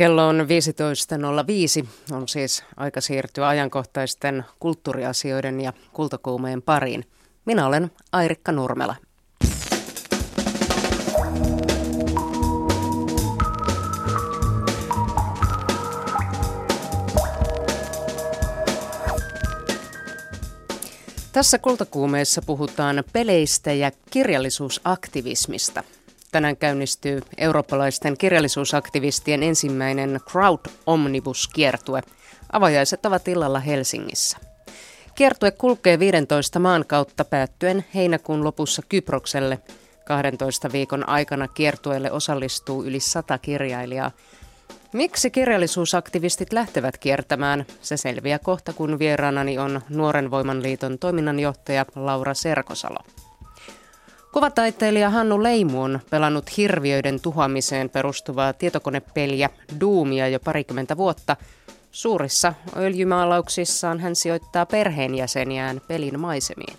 Kello on 15.05. On siis aika siirtyä ajankohtaisten kulttuuriasioiden ja kultakuumeen pariin. Minä olen Airikka Nurmela. Tässä kultakuumeessa puhutaan peleistä ja kirjallisuusaktivismista – Tänään käynnistyy eurooppalaisten kirjallisuusaktivistien ensimmäinen Crowd Omnibus-kiertue. Avajaiset ovat illalla Helsingissä. Kiertue kulkee 15 maan kautta päättyen heinäkuun lopussa Kyprokselle. 12 viikon aikana kiertueelle osallistuu yli 100 kirjailijaa. Miksi kirjallisuusaktivistit lähtevät kiertämään? Se selviää kohta, kun vieraanani on Nuoren Voimanliiton toiminnanjohtaja Laura Serkosalo. Kuvataiteilija Hannu Leimu on pelannut hirviöiden tuhoamiseen perustuvaa tietokonepeliä Doomia jo parikymmentä vuotta. Suurissa öljymaalauksissaan hän sijoittaa perheenjäseniään pelin maisemiin.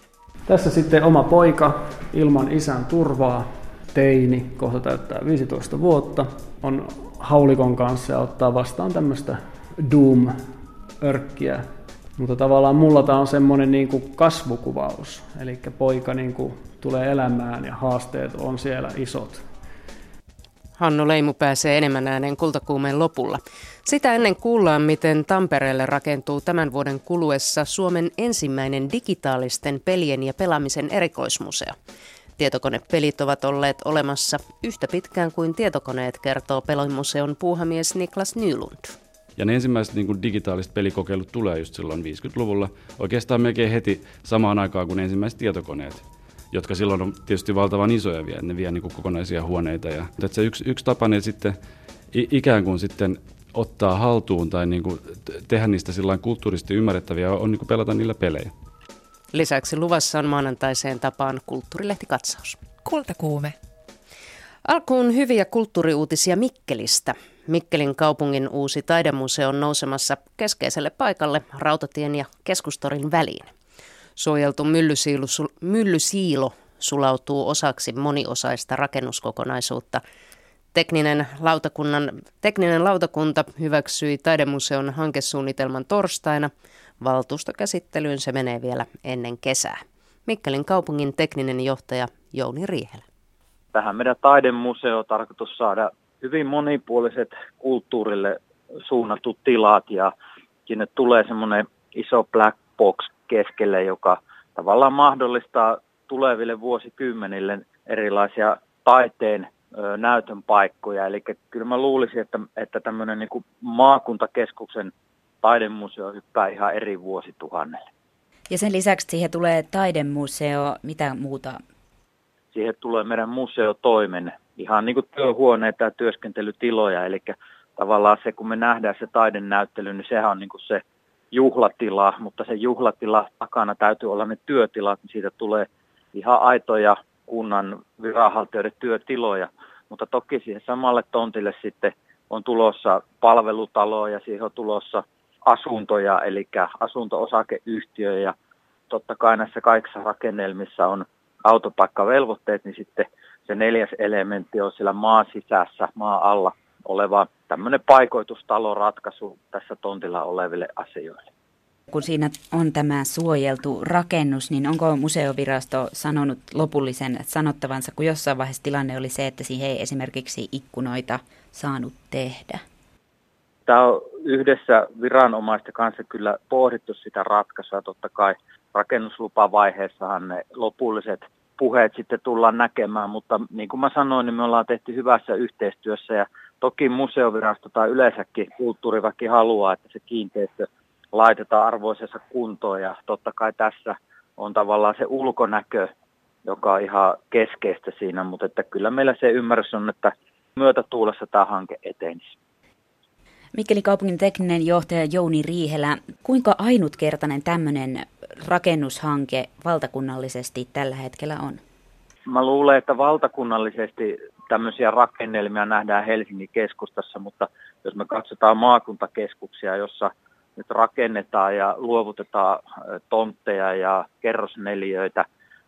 Tässä sitten oma poika ilman isän turvaa, teini, kohta täyttää 15 vuotta, on haulikon kanssa ja ottaa vastaan tämmöistä Doom-örkkiä. Mutta tavallaan mulla tämä on semmoinen niin kuin kasvukuvaus, eli poika niin kuin tulee elämään ja haasteet on siellä isot. Hannu Leimu pääsee enemmän ääneen kultakuumeen lopulla. Sitä ennen kuullaan, miten Tampereelle rakentuu tämän vuoden kuluessa Suomen ensimmäinen digitaalisten pelien ja pelaamisen erikoismuseo. Tietokonepelit ovat olleet olemassa yhtä pitkään kuin tietokoneet, kertoo Pelomuseon puuhamies Niklas Nylund. Ja ne ensimmäiset niin kuin digitaaliset pelikokeilut tulee just silloin 50-luvulla, oikeastaan melkein heti samaan aikaan kuin ensimmäiset tietokoneet jotka silloin on tietysti valtavan isoja vielä, ne vie niin kuin kokonaisia huoneita. Ja, että se yksi, yksi tapa niin sitten ikään kuin sitten ottaa haltuun tai niin kuin tehdä niistä sillä kulttuurisesti ymmärrettäviä on niin kuin pelata niillä pelejä. Lisäksi luvassa on maanantaiseen tapaan kulttuurilehtikatsaus. Kultakuume. Alkuun hyviä kulttuuriuutisia Mikkelistä. Mikkelin kaupungin uusi taidemuseo on nousemassa keskeiselle paikalle rautatien ja keskustorin väliin. Suojeltu myllysiilo, myllysiilo sulautuu osaksi moniosaista rakennuskokonaisuutta. Tekninen, lautakunnan, tekninen lautakunta hyväksyi taidemuseon hankesuunnitelman torstaina. Valtuustokäsittelyyn se menee vielä ennen kesää. Mikkelin kaupungin tekninen johtaja Jouni Riihelä. Tähän meidän taidemuseo on tarkoitus saada hyvin monipuoliset kulttuurille suunnatut tilat ja sinne tulee semmoinen iso black box keskelle, joka tavallaan mahdollistaa tuleville vuosikymmenille erilaisia taiteen ö, näytön paikkoja. Eli kyllä mä luulisin, että, että tämmöinen niin kuin maakuntakeskuksen taidemuseo hyppää ihan eri vuosituhannelle. Ja sen lisäksi siihen tulee taidemuseo, mitä muuta? Siihen tulee meidän museotoimen, ihan niin kuin työhuoneita ja työskentelytiloja, eli tavallaan se, kun me nähdään se taidenäyttely, niin sehän on niin kuin se juhlatila, mutta se juhlatila takana täytyy olla ne työtilat, niin siitä tulee ihan aitoja kunnan viranhaltijoiden työtiloja. Mutta toki siihen samalle tontille sitten on tulossa palvelutalo ja siihen on tulossa asuntoja, eli asunto-osakeyhtiö ja totta kai näissä kaikissa rakennelmissa on autopaikkavelvoitteet, niin sitten se neljäs elementti on siellä maan sisässä, maa alla oleva tämmöinen paikoitustaloratkaisu tässä tontilla oleville asioille. Kun siinä on tämä suojeltu rakennus, niin onko museovirasto sanonut lopullisen sanottavansa, kun jossain vaiheessa tilanne oli se, että siihen ei esimerkiksi ikkunoita saanut tehdä? Tämä on yhdessä viranomaisten kanssa kyllä pohdittu sitä ratkaisua. Totta kai rakennuslupavaiheessahan ne lopulliset puheet sitten tullaan näkemään, mutta niin kuin mä sanoin, niin me ollaan tehty hyvässä yhteistyössä ja toki museovirasto tai yleensäkin kulttuuriväki haluaa, että se kiinteistö laitetaan arvoisessa kuntoon ja totta kai tässä on tavallaan se ulkonäkö, joka on ihan keskeistä siinä, mutta että kyllä meillä se ymmärrys on, että myötätuulessa tämä hanke etenisi. Mikkeli kaupungin tekninen johtaja Jouni Riihelä, kuinka ainutkertainen tämmöinen rakennushanke valtakunnallisesti tällä hetkellä on? Mä luulen, että valtakunnallisesti tämmöisiä rakennelmia nähdään Helsingin keskustassa, mutta jos me katsotaan maakuntakeskuksia, jossa nyt rakennetaan ja luovutetaan tontteja ja kerrosneliöitä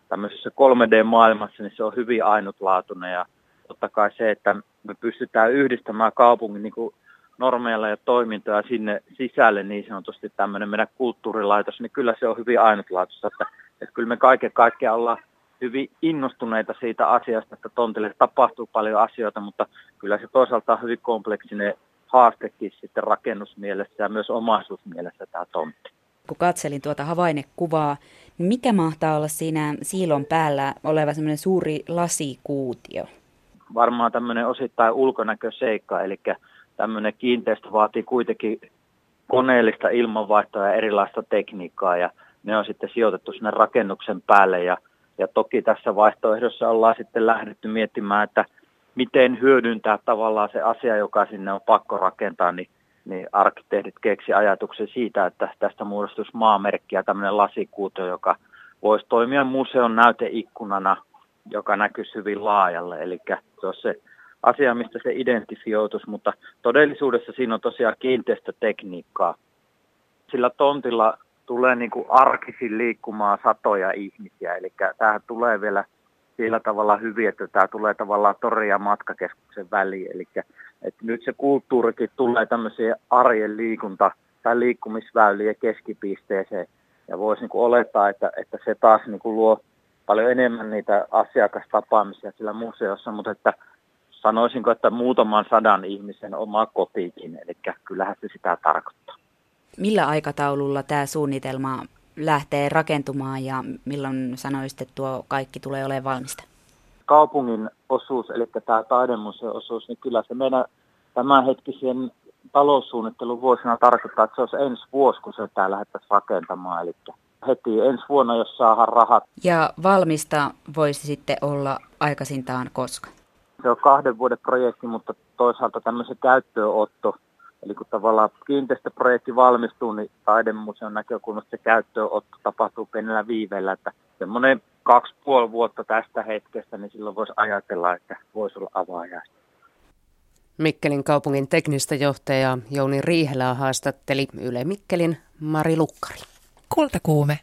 tämmöisessä 3D-maailmassa, niin se on hyvin ainutlaatuinen. Ja totta kai se, että me pystytään yhdistämään kaupungin niin kuin normeilla ja toimintoja sinne sisälle niin sanotusti tämmöinen meidän kulttuurilaitos, niin kyllä se on hyvin ainutlaatuista, että, että kyllä me kaiken kaikkiaan ollaan hyvin innostuneita siitä asiasta, että tontille tapahtuu paljon asioita, mutta kyllä se toisaalta on hyvin kompleksinen haastekin sitten rakennusmielessä ja myös omaisuusmielessä tämä tontti. Kun katselin tuota havainnekuvaa, niin mikä mahtaa olla siinä siilon päällä oleva semmoinen suuri lasikuutio? Varmaan tämmöinen osittain ulkonäköseikka, eli tämmöinen kiinteistö vaatii kuitenkin koneellista ilmanvaihtoa ja erilaista tekniikkaa ja ne on sitten sijoitettu sinne rakennuksen päälle ja, ja toki tässä vaihtoehdossa ollaan sitten lähdetty miettimään, että miten hyödyntää tavallaan se asia, joka sinne on pakko rakentaa, niin, niin arkkitehdit keksi ajatuksen siitä, että tästä muodostuisi maamerkki ja tämmöinen lasikuuto, joka voisi toimia museon näyteikkunana, joka näkyisi hyvin laajalle. Eli se on se asia, mistä se identifioitus, mutta todellisuudessa siinä on tosiaan kiinteistötekniikkaa. Sillä tontilla tulee niin kuin arkisin liikkumaan satoja ihmisiä, eli tämähän tulee vielä sillä tavalla hyvin, että tämä tulee tavallaan tori- ja matkakeskuksen väliin, eli että nyt se kulttuurikin tulee tämmöisiä arjen liikunta- tai liikkumisväylien keskipisteeseen, ja voisi niin kuin olettaa, että, että se taas niin kuin luo paljon enemmän niitä asiakastapaamisia sillä museossa, mutta että sanoisinko, että muutaman sadan ihmisen oma kotikin, eli kyllähän se sitä tarkoittaa. Millä aikataululla tämä suunnitelma lähtee rakentumaan ja milloin sanoisitte, että tuo kaikki tulee olemaan valmista? Kaupungin osuus, eli tämä taidemuseon osuus, niin kyllä se meidän tämänhetkisen taloussuunnittelun vuosina tarkoittaa, että se olisi ensi vuosi, kun se tämä lähdettäisiin rakentamaan. Eli heti ensi vuonna, jos saadaan rahat. Ja valmista voisi sitten olla aikaisintaan koska? Se on kahden vuoden projekti, mutta toisaalta tämmöisen käyttöönotto Eli kun tavallaan kiinteistöprojekti valmistuu, niin taidemuseon näkökulmasta se käyttöönotto tapahtuu pienellä viiveellä, että semmoinen kaksi puoli vuotta tästä hetkestä, niin silloin voisi ajatella, että voisi olla avaajaista. Mikkelin kaupungin teknistä johtajaa Jouni Riihelää haastatteli Yle Mikkelin Mari Lukkari. Kultakuume.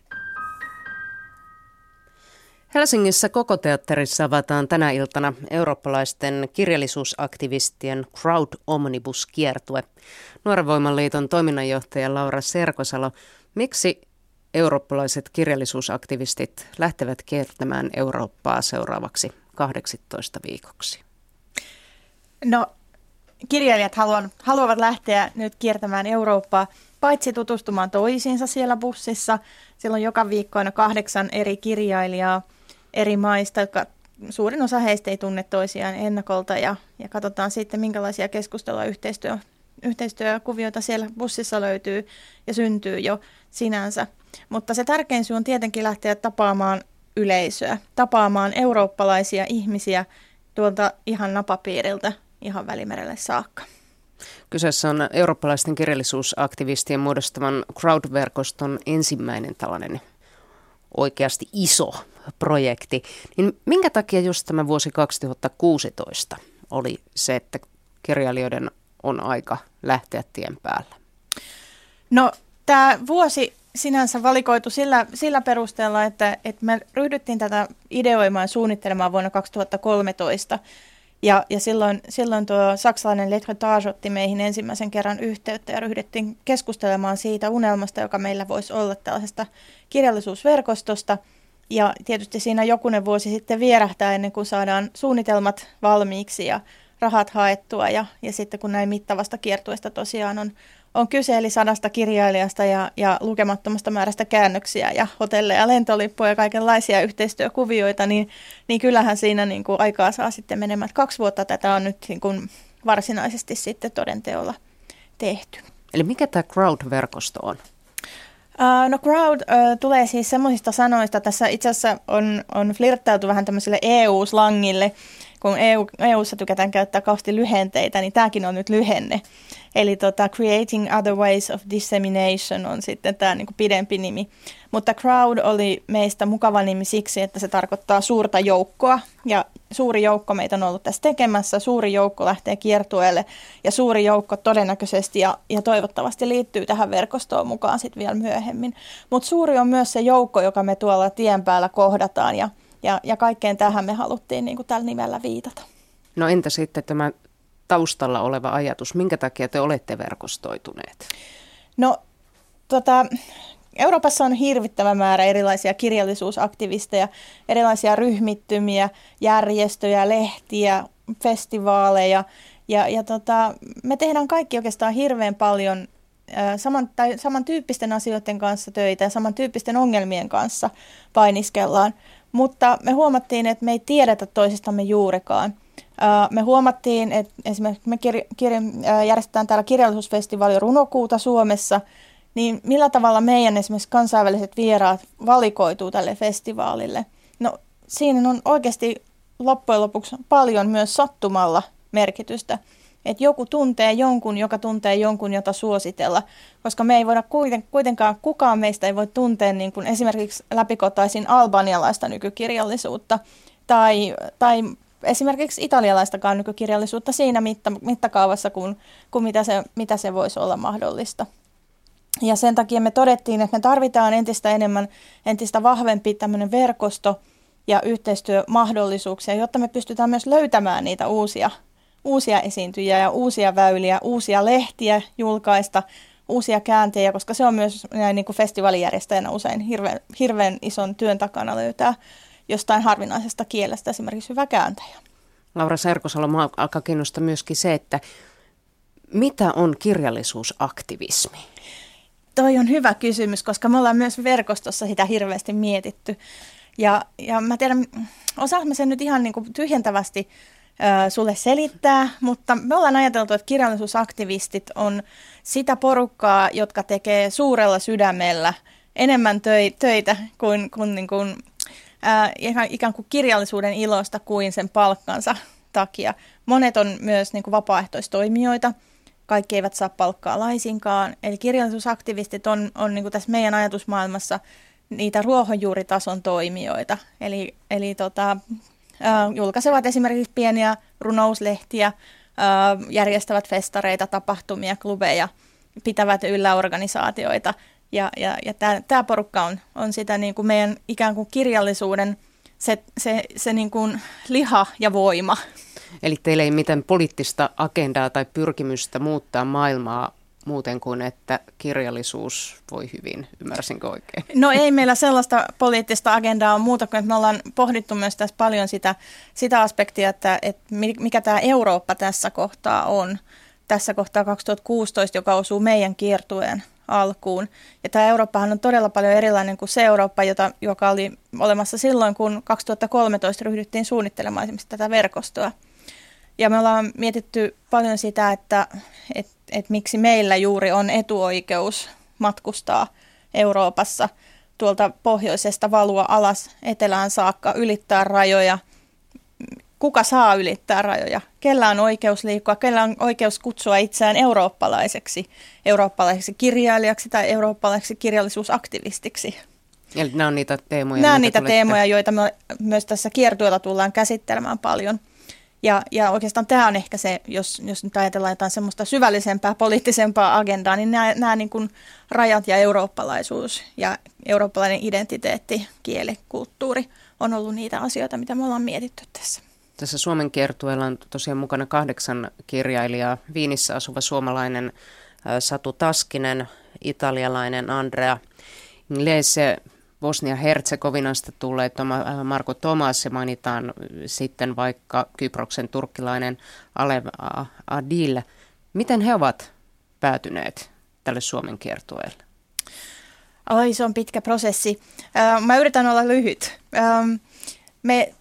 Helsingissä koko teatterissa avataan tänä iltana eurooppalaisten kirjallisuusaktivistien Crowd Omnibus-kiertue. Nuoren Voimanliiton toiminnanjohtaja Laura Serkosalo, miksi eurooppalaiset kirjallisuusaktivistit lähtevät kiertämään Eurooppaa seuraavaksi 18 viikoksi? No, kirjailijat haluan, haluavat lähteä nyt kiertämään Eurooppaa, paitsi tutustumaan toisiinsa siellä bussissa. Siellä on joka viikko aina kahdeksan eri kirjailijaa – eri maista, suurin osa heistä ei tunne toisiaan ennakolta ja, ja katsotaan sitten, minkälaisia keskustelua yhteistyö, yhteistyökuvioita siellä bussissa löytyy ja syntyy jo sinänsä. Mutta se tärkein syy on tietenkin lähteä tapaamaan yleisöä, tapaamaan eurooppalaisia ihmisiä tuolta ihan napapiiriltä ihan välimerelle saakka. Kyseessä on eurooppalaisten kirjallisuusaktivistien muodostaman Crowd-verkoston ensimmäinen tällainen oikeasti iso projekti. Niin minkä takia just tämä vuosi 2016 oli se, että kirjailijoiden on aika lähteä tien päällä? No tämä vuosi sinänsä valikoitu sillä, sillä perusteella, että, että me ryhdyttiin tätä ideoimaan ja suunnittelemaan vuonna 2013. Ja, ja silloin, silloin tuo saksalainen Letretage otti meihin ensimmäisen kerran yhteyttä ja ryhdyttiin keskustelemaan siitä unelmasta, joka meillä voisi olla tällaisesta kirjallisuusverkostosta. Ja tietysti siinä jokunen vuosi sitten vierähtää ennen kuin saadaan suunnitelmat valmiiksi ja rahat haettua. Ja, ja sitten kun näin mittavasta kiertueesta tosiaan on, on kyse, eli sadasta kirjailijasta ja, ja lukemattomasta määrästä käännöksiä ja hotelleja, lentolippuja ja kaikenlaisia yhteistyökuvioita, niin, niin kyllähän siinä niin kuin aikaa saa sitten menemään. Kaksi vuotta tätä on nyt niin kuin varsinaisesti sitten todenteolla tehty. Eli mikä tämä Crowd-verkosto on? Uh, no crowd uh, tulee siis semmoisista sanoista, tässä itse asiassa on, on flirttailtu vähän tämmöiselle EU-slangille, kun EU, EU-ssa tykätään käyttää kauheasti lyhenteitä, niin tämäkin on nyt lyhenne. Eli tota, Creating Other Ways of Dissemination on sitten tämä niin pidempi nimi. Mutta crowd oli meistä mukava nimi siksi, että se tarkoittaa suurta joukkoa. Ja suuri joukko meitä on ollut tässä tekemässä, suuri joukko lähtee kiertueelle ja suuri joukko todennäköisesti ja, ja toivottavasti liittyy tähän verkostoon mukaan sitten vielä myöhemmin. Mutta suuri on myös se joukko, joka me tuolla tien päällä kohdataan ja, ja, ja kaikkeen tähän me haluttiin niin kuin tällä nimellä viitata. No entä sitten tämä taustalla oleva ajatus? Minkä takia te olette verkostoituneet? No, tota, Euroopassa on hirvittävä määrä erilaisia kirjallisuusaktivisteja, erilaisia ryhmittymiä, järjestöjä, lehtiä, festivaaleja. Ja, ja tota, me tehdään kaikki oikeastaan hirveän paljon saman, tai samantyyppisten asioiden kanssa töitä ja samantyyppisten ongelmien kanssa painiskellaan. Mutta me huomattiin, että me ei tiedetä toisistamme juurikaan. Me huomattiin, että esimerkiksi me kir- kir- järjestetään täällä kirjallisuusfestivaali runokuuta Suomessa, niin millä tavalla meidän esimerkiksi kansainväliset vieraat valikoituu tälle festivaalille? No siinä on oikeasti loppujen lopuksi paljon myös sattumalla merkitystä. Että joku tuntee jonkun, joka tuntee jonkun, jota suositella. Koska me ei voida kuiten, kuitenkaan, kukaan meistä ei voi tuntea niin kuin esimerkiksi läpikotaisin albanialaista nykykirjallisuutta tai, tai esimerkiksi italialaistakaan nykykirjallisuutta siinä mitta, mittakaavassa, kuin, kuin mitä, se, mitä se voisi olla mahdollista. Ja sen takia me todettiin, että me tarvitaan entistä enemmän, entistä vahvempi tämmöinen verkosto ja yhteistyömahdollisuuksia, jotta me pystytään myös löytämään niitä uusia uusia esiintyjiä ja uusia väyliä, uusia lehtiä julkaista, uusia kääntejä, koska se on myös näin niin kuin festivaalijärjestäjänä usein hirveän, hirveän ison työn takana löytää jostain harvinaisesta kielestä esimerkiksi hyvä kääntäjä. Laura Serkosalo, alkaa kiinnostaa myöskin se, että mitä on kirjallisuusaktivismi? Toi on hyvä kysymys, koska me ollaan myös verkostossa sitä hirveästi mietitty. Ja, ja mä tiedän, osaamme sen nyt ihan niin kuin tyhjentävästi sulle selittää, mutta me ollaan ajateltu, että kirjallisuusaktivistit on sitä porukkaa, jotka tekee suurella sydämellä enemmän töitä kuin, kuin, niin kuin ää, ikään kuin kirjallisuuden ilosta kuin sen palkkansa takia. Monet on myös niin kuin vapaaehtoistoimijoita, kaikki eivät saa palkkaa laisinkaan. Eli kirjallisuusaktivistit on, on niin kuin tässä meidän ajatusmaailmassa niitä ruohonjuuritason toimijoita. Eli, eli tota, julkaisevat esimerkiksi pieniä runouslehtiä, järjestävät festareita, tapahtumia, klubeja, pitävät yllä organisaatioita. Ja, ja, ja tämä porukka on, on sitä niin kuin meidän ikään kuin kirjallisuuden se, se, se niin kuin liha ja voima. Eli teillä ei mitään poliittista agendaa tai pyrkimystä muuttaa maailmaa muuten kuin, että kirjallisuus voi hyvin, ymmärsinkö oikein? No ei meillä sellaista poliittista agendaa on muuta kuin, että me ollaan pohdittu myös tässä paljon sitä, sitä aspektia, että, että mikä tämä Eurooppa tässä kohtaa on. Tässä kohtaa 2016, joka osuu meidän kiertueen alkuun. Ja tämä Eurooppahan on todella paljon erilainen kuin se Eurooppa, jota, joka oli olemassa silloin, kun 2013 ryhdyttiin suunnittelemaan esimerkiksi tätä verkostoa. Ja me ollaan mietitty paljon sitä, että, että että miksi meillä juuri on etuoikeus matkustaa Euroopassa tuolta pohjoisesta valua alas etelään saakka, ylittää rajoja. Kuka saa ylittää rajoja? Kellä on oikeus liikkua? Kellä on oikeus kutsua itseään eurooppalaiseksi, eurooppalaiseksi kirjailijaksi tai eurooppalaiseksi kirjallisuusaktivistiksi? Eli nämä on niitä teemoja, Nämä on niitä tulette... teemoja, joita me myös tässä kiertueella tullaan käsittelemään paljon. Ja, ja oikeastaan tämä on ehkä se, jos, jos nyt ajatellaan jotain semmoista syvällisempää, poliittisempaa agendaa, niin nämä, nämä niin kuin rajat ja eurooppalaisuus ja eurooppalainen identiteetti, kieli, kulttuuri on ollut niitä asioita, mitä me ollaan mietitty tässä. Tässä Suomen kiertueella on tosiaan mukana kahdeksan kirjailijaa. Viinissä asuva suomalainen Satu Taskinen, italialainen Andrea Inglese, Bosnia-Herzegovinasta tulleet äh, Marko Tomas se mainitaan sitten vaikka Kyproksen turkkilainen Alev Adil. Miten he ovat päätyneet tälle Suomen kiertueelle? Oi, se on pitkä prosessi. Mä yritän olla lyhyt. Me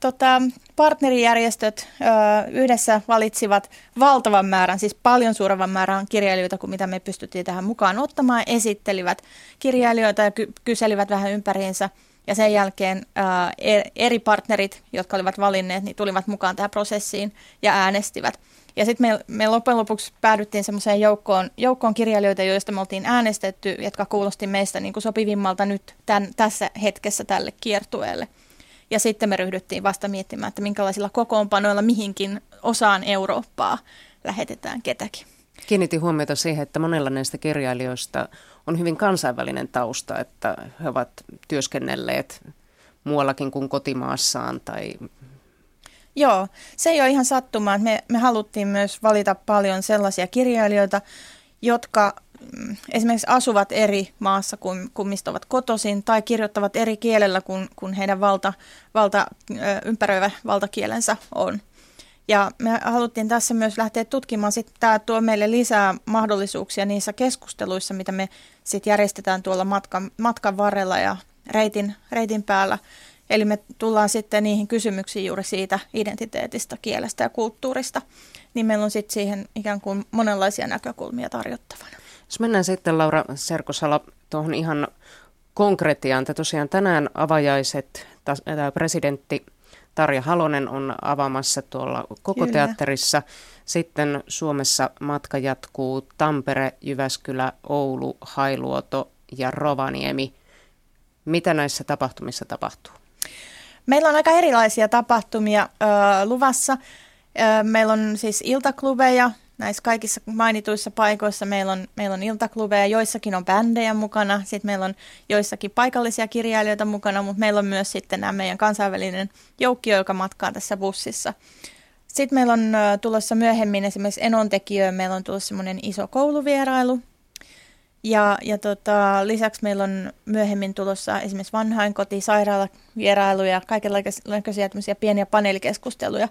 tota, partnerijärjestöt ö, yhdessä valitsivat valtavan määrän, siis paljon suuremman määrän kirjailijoita kuin mitä me pystyttiin tähän mukaan ottamaan. Esittelivät kirjailijoita ja ky- kyselivät vähän ympäriinsä. Ja sen jälkeen ö, e-, eri partnerit, jotka olivat valinneet, niin tulivat mukaan tähän prosessiin ja äänestivät. Ja sitten me, me loppujen lopuksi päädyttiin semmoiseen joukkoon, joukkoon kirjailijoita, joista me oltiin äänestetty, jotka kuulosti meistä niin kuin sopivimmalta nyt tämän, tässä hetkessä tälle kiertueelle. Ja sitten me ryhdyttiin vasta miettimään, että minkälaisilla kokoonpanoilla mihinkin osaan Eurooppaa lähetetään ketäkin. Kiinnitin huomiota siihen, että monella näistä kirjailijoista on hyvin kansainvälinen tausta, että he ovat työskennelleet muuallakin kuin kotimaassaan tai Joo, se ei ole ihan sattumaa. Me, me haluttiin myös valita paljon sellaisia kirjailijoita, jotka esimerkiksi asuvat eri maassa kuin, kuin mistä ovat kotoisin tai kirjoittavat eri kielellä kuin, kuin heidän valta, valta, ympäröivä valtakielensä on. Ja me haluttiin tässä myös lähteä tutkimaan, sitten tämä tuo meille lisää mahdollisuuksia niissä keskusteluissa, mitä me sitten järjestetään tuolla matkan, matkan varrella ja reitin, reitin päällä. Eli me tullaan sitten niihin kysymyksiin juuri siitä identiteetistä, kielestä ja kulttuurista, niin meillä on sitten siihen ikään kuin monenlaisia näkökulmia tarjottavana. Jos mennään sitten Laura Serkosala tuohon ihan konkretiaan. Te tosiaan tänään avajaiset, presidentti Tarja Halonen on avaamassa tuolla koko Kyllä. teatterissa. Sitten Suomessa matka jatkuu Tampere, Jyväskylä, Oulu, Hailuoto ja Rovaniemi. Mitä näissä tapahtumissa tapahtuu? Meillä on aika erilaisia tapahtumia ö, luvassa. Ö, meillä on siis iltaklubeja, näissä kaikissa mainituissa paikoissa meillä on, meillä on iltaklubeja, joissakin on bändejä mukana, sitten meillä on joissakin paikallisia kirjailijoita mukana, mutta meillä on myös sitten nämä meidän kansainvälinen joukkio, joka matkaa tässä bussissa. Sitten meillä on tulossa myöhemmin esimerkiksi enontekijöön, meillä on tulossa semmoinen iso kouluvierailu. Ja, ja tota, lisäksi meillä on myöhemmin tulossa esimerkiksi vanhainkoti, sairaalavierailuja, kaikenlaisia pieniä paneelikeskusteluja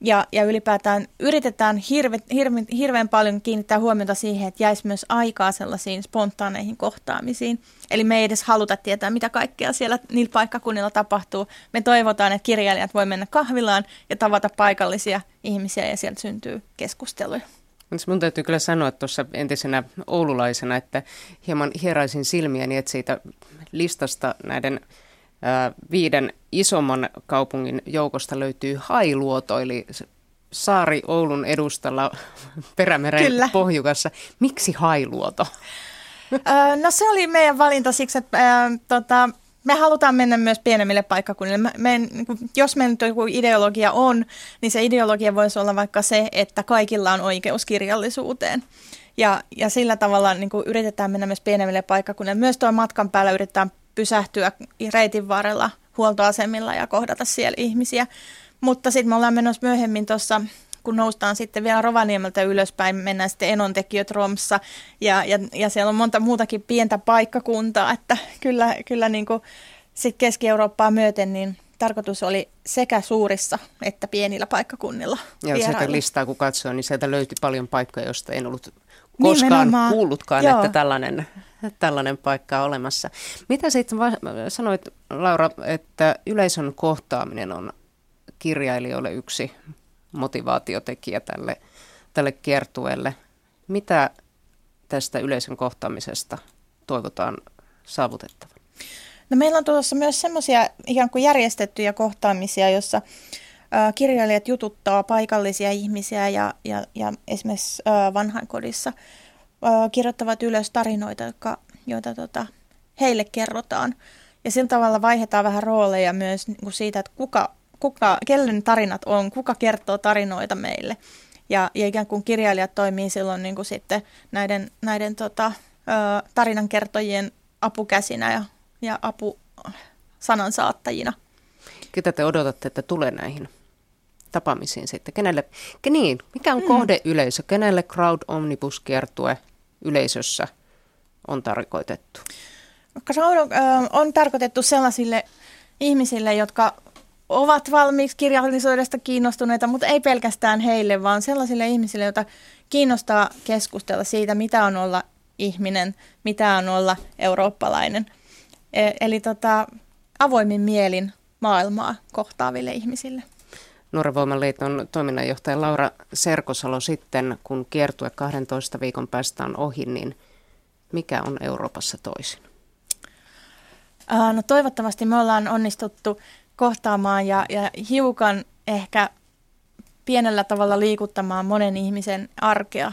ja, ja ylipäätään yritetään hirve, hirve, hirveän paljon kiinnittää huomiota siihen, että jäisi myös aikaa sellaisiin spontaaneihin kohtaamisiin. Eli me ei edes haluta tietää, mitä kaikkea siellä niillä paikkakunnilla tapahtuu. Me toivotaan, että kirjailijat voi mennä kahvilaan ja tavata paikallisia ihmisiä ja sieltä syntyy keskusteluja. Mun täytyy kyllä sanoa tuossa entisenä oululaisena, että hieman hieraisin silmiäni, että siitä listasta näiden viiden isomman kaupungin joukosta löytyy Hailuoto, eli saari Oulun edustalla Perämeren Kyllä. pohjukassa. Miksi Hailuoto? no se oli meidän valinta siksi, että äh, tota, me halutaan mennä myös pienemmille paikkakunnille. Me, me, niin jos meillä nyt joku ideologia on, niin se ideologia voisi olla vaikka se, että kaikilla on oikeus kirjallisuuteen. Ja, ja sillä tavalla niin kuin yritetään mennä myös pienemmille paikkakunnille. Myös tuon matkan päällä yritetään pysähtyä reitin varrella huoltoasemilla ja kohdata siellä ihmisiä. Mutta sitten me ollaan menossa myöhemmin tuossa kun noustaan sitten vielä Rovaniemeltä ylöspäin, mennään sitten Enontekijät Romssa ja, ja, ja siellä on monta muutakin pientä paikkakuntaa, että kyllä, kyllä niin kuin sit Keski-Eurooppaa myöten niin tarkoitus oli sekä suurissa että pienillä paikkakunnilla Ja sieltä listaa kun katsoo, niin sieltä löytyi paljon paikkoja, joista en ollut koskaan Nimenomaan. kuullutkaan, Joo. että tällainen tällainen paikka on olemassa. Mitä sitten sanoit, Laura, että yleisön kohtaaminen on kirjailijoille yksi motivaatiotekijä tälle, tälle kiertueelle. Mitä tästä yleisön kohtaamisesta toivotaan saavutettavan? No meillä on tuossa myös semmoisia ikään kuin järjestettyjä kohtaamisia, jossa kirjailijat jututtaa paikallisia ihmisiä ja, ja, ja esimerkiksi vanhainkodissa kirjoittavat ylös tarinoita, jotka, joita tota, heille kerrotaan. Ja sillä tavalla vaihdetaan vähän rooleja myös niin kuin siitä, että kuka, kuka, kellen tarinat on, kuka kertoo tarinoita meille. Ja, ja ikään kuin kirjailijat toimii silloin niin kuin sitten näiden, näiden tota, tarinankertojien apukäsinä ja, ja apu sanansaattajina. Ketä te odotatte, että tulee näihin tapaamisiin sitten? Kenelle, niin, mikä on mm. kohdeyleisö? Kenelle Crowd Omnibus kiertue yleisössä on tarkoitettu? Crowd on tarkoitettu sellaisille ihmisille, jotka ovat valmiiksi kirjallisuudesta kiinnostuneita, mutta ei pelkästään heille, vaan sellaisille ihmisille, joita kiinnostaa keskustella siitä, mitä on olla ihminen, mitä on olla eurooppalainen. E- eli tota, avoimin mielin maailmaa kohtaaville ihmisille. Nuorenvoiman liiton toiminnanjohtaja Laura Serkosalo sitten, kun kiertue 12 viikon päästä on ohi, niin mikä on Euroopassa toisin? No toivottavasti me ollaan onnistuttu kohtaamaan ja, ja hiukan ehkä pienellä tavalla liikuttamaan monen ihmisen arkea,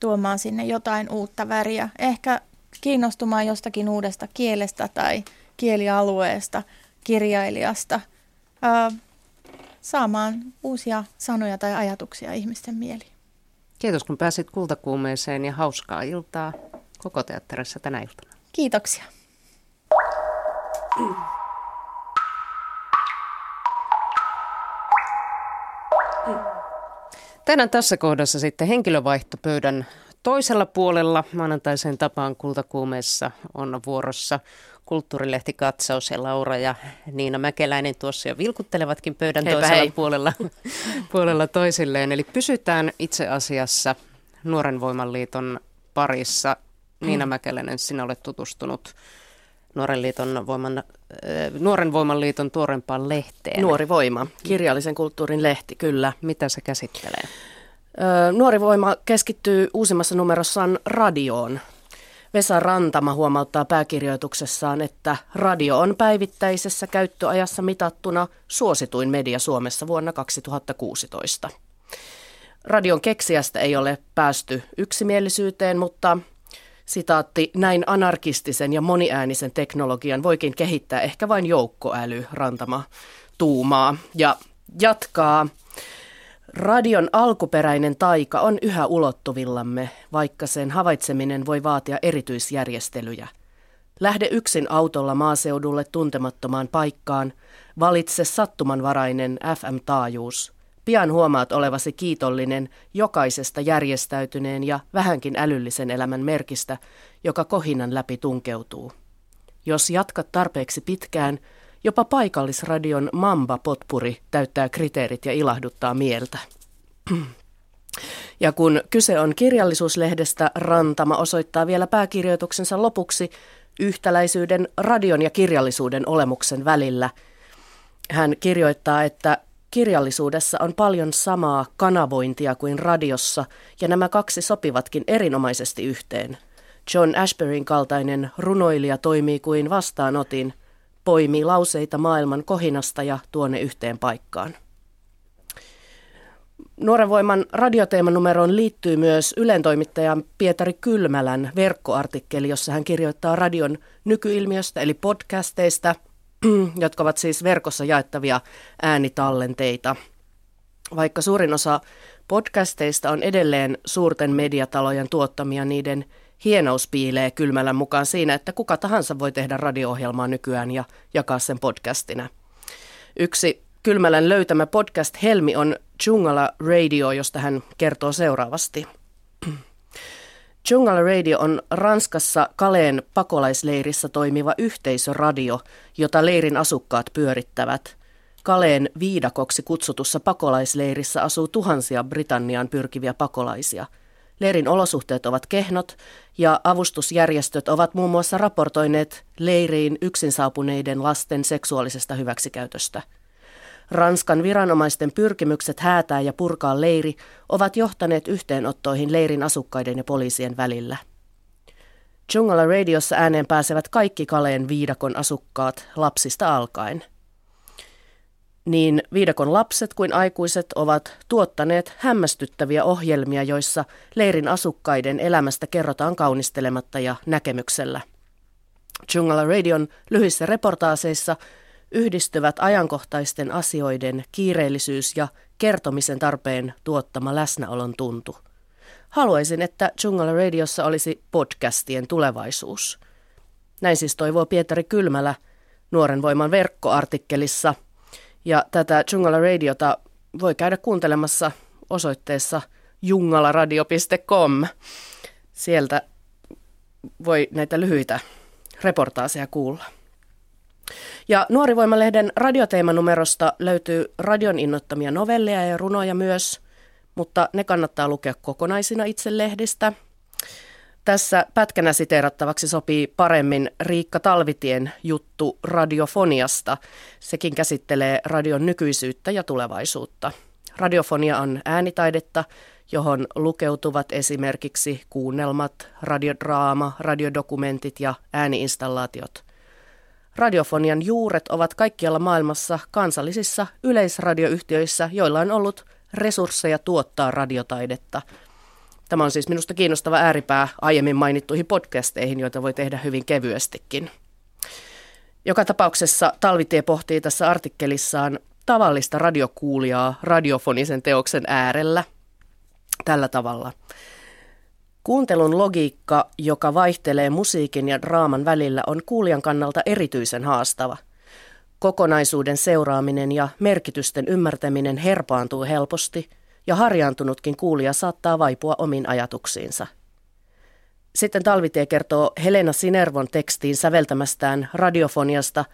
tuomaan sinne jotain uutta väriä. Ehkä kiinnostumaan jostakin uudesta kielestä tai kielialueesta, kirjailijasta saamaan uusia sanoja tai ajatuksia ihmisten mieliin. Kiitos kun pääsit kultakuumeeseen ja hauskaa iltaa koko teatterissa tänä iltana. Kiitoksia. Tehdään tässä kohdassa sitten henkilövaihtopöydän toisella puolella. Maanantaisen tapaan kultakuumeessa on vuorossa kulttuurilehtikatsaus ja Laura ja Niina Mäkeläinen tuossa jo vilkuttelevatkin pöydän Heipä toisella hei. puolella, puolella toisilleen. Eli pysytään itse asiassa Nuoren Voimanliiton parissa. Niina mm. Mäkeläinen, sinä olet tutustunut Nuoren, liiton voiman, äh, Nuoren Voimanliiton tuorempaan lehteen. Nuori Voima, kirjallisen kulttuurin lehti, kyllä. Mitä se käsittelee? Nuori Voima keskittyy uusimmassa numerossaan radioon. Vesa Rantama huomauttaa pääkirjoituksessaan, että radio on päivittäisessä käyttöajassa mitattuna suosituin media Suomessa vuonna 2016. Radion keksiästä ei ole päästy yksimielisyyteen, mutta sitaatti, näin anarkistisen ja moniäänisen teknologian voikin kehittää ehkä vain joukkoäly, Rantama tuumaa. Ja jatkaa, Radion alkuperäinen taika on yhä ulottuvillamme, vaikka sen havaitseminen voi vaatia erityisjärjestelyjä. Lähde yksin autolla maaseudulle tuntemattomaan paikkaan, valitse sattumanvarainen FM-taajuus. Pian huomaat olevasi kiitollinen jokaisesta järjestäytyneen ja vähänkin älyllisen elämän merkistä, joka kohinan läpi tunkeutuu. Jos jatkat tarpeeksi pitkään, Jopa paikallisradion Mamba-potpuri täyttää kriteerit ja ilahduttaa mieltä. Ja kun kyse on kirjallisuuslehdestä, Rantama osoittaa vielä pääkirjoituksensa lopuksi yhtäläisyyden radion ja kirjallisuuden olemuksen välillä. Hän kirjoittaa, että kirjallisuudessa on paljon samaa kanavointia kuin radiossa, ja nämä kaksi sopivatkin erinomaisesti yhteen. John Ashburyn kaltainen runoilija toimii kuin vastaanotin – poimii lauseita maailman kohinasta ja tuonne yhteen paikkaan. Nuoren voiman radioteemanumeroon liittyy myös ylentoimittaja Pietari Kylmälän verkkoartikkeli, jossa hän kirjoittaa radion nykyilmiöstä eli podcasteista, jotka ovat siis verkossa jaettavia äänitallenteita. Vaikka suurin osa podcasteista on edelleen suurten mediatalojen tuottamia, niiden hienous piilee kylmällä mukaan siinä, että kuka tahansa voi tehdä radio-ohjelmaa nykyään ja jakaa sen podcastina. Yksi Kylmälän löytämä podcast Helmi on Jungala Radio, josta hän kertoo seuraavasti. Jungala Radio on Ranskassa Kaleen pakolaisleirissä toimiva yhteisöradio, jota leirin asukkaat pyörittävät. Kaleen viidakoksi kutsutussa pakolaisleirissä asuu tuhansia Britanniaan pyrkiviä pakolaisia – Leirin olosuhteet ovat kehnot ja avustusjärjestöt ovat muun muassa raportoineet leiriin yksin saapuneiden lasten seksuaalisesta hyväksikäytöstä. Ranskan viranomaisten pyrkimykset häätää ja purkaa leiri ovat johtaneet yhteenottoihin leirin asukkaiden ja poliisien välillä. Jungala Radiossa ääneen pääsevät kaikki Kaleen viidakon asukkaat lapsista alkaen – niin viidakon lapset kuin aikuiset ovat tuottaneet hämmästyttäviä ohjelmia, joissa leirin asukkaiden elämästä kerrotaan kaunistelematta ja näkemyksellä. Jungala Radion lyhyissä reportaaseissa yhdistyvät ajankohtaisten asioiden kiireellisyys ja kertomisen tarpeen tuottama läsnäolon tuntu. Haluaisin, että Jungala Radiossa olisi podcastien tulevaisuus. Näin siis toivoo Pietari Kylmälä Nuoren voiman verkkoartikkelissa – ja tätä Jungala Radiota voi käydä kuuntelemassa osoitteessa jungalaradio.com. Sieltä voi näitä lyhyitä reportaaseja kuulla. Ja Nuorivoimalehden radioteemanumerosta löytyy radion innottamia novelleja ja runoja myös, mutta ne kannattaa lukea kokonaisina itse lehdistä – tässä pätkänä siteerattavaksi sopii paremmin Riikka Talvitien juttu radiofoniasta. Sekin käsittelee radion nykyisyyttä ja tulevaisuutta. Radiofonia on äänitaidetta, johon lukeutuvat esimerkiksi kuunnelmat, radiodraama, radiodokumentit ja ääniinstallaatiot. Radiofonian juuret ovat kaikkialla maailmassa kansallisissa yleisradioyhtiöissä, joilla on ollut resursseja tuottaa radiotaidetta – Tämä on siis minusta kiinnostava ääripää aiemmin mainittuihin podcasteihin, joita voi tehdä hyvin kevyestikin. Joka tapauksessa Talvitie pohtii tässä artikkelissaan tavallista radiokuulijaa radiofonisen teoksen äärellä tällä tavalla. Kuuntelun logiikka, joka vaihtelee musiikin ja draaman välillä, on kuulijan kannalta erityisen haastava. Kokonaisuuden seuraaminen ja merkitysten ymmärtäminen herpaantuu helposti – ja harjaantunutkin kuulija saattaa vaipua omiin ajatuksiinsa. Sitten Talvitie kertoo Helena Sinervon tekstiin säveltämästään radiofoniasta,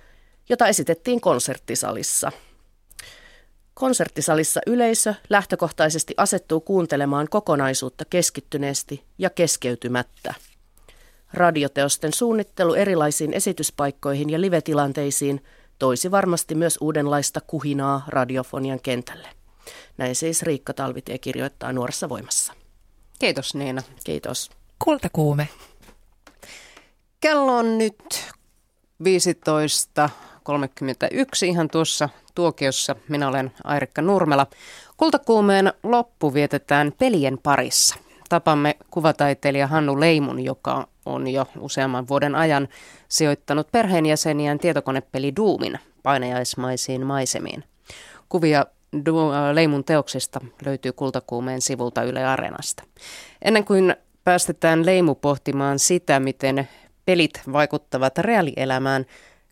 jota esitettiin konserttisalissa. Konserttisalissa yleisö lähtökohtaisesti asettuu kuuntelemaan kokonaisuutta keskittyneesti ja keskeytymättä. Radioteosten suunnittelu erilaisiin esityspaikkoihin ja live-tilanteisiin toisi varmasti myös uudenlaista kuhinaa radiofonian kentälle. Näin siis Riikka Talvitie kirjoittaa Nuoressa voimassa. Kiitos Niina. Kiitos. Kultakuume. Kello on nyt 15.31 ihan tuossa tuokiossa. Minä olen Airikka Nurmela. Kultakuumeen loppu vietetään pelien parissa. Tapamme kuvataiteilija Hannu Leimun, joka on jo useamman vuoden ajan sijoittanut perheenjäseniään tietokonepeli Doomin painajaismaisiin maisemiin. Kuvia Leimun teoksista löytyy Kultakuumeen sivulta Yle Areenasta. Ennen kuin päästetään Leimu pohtimaan sitä, miten pelit vaikuttavat reaalielämään,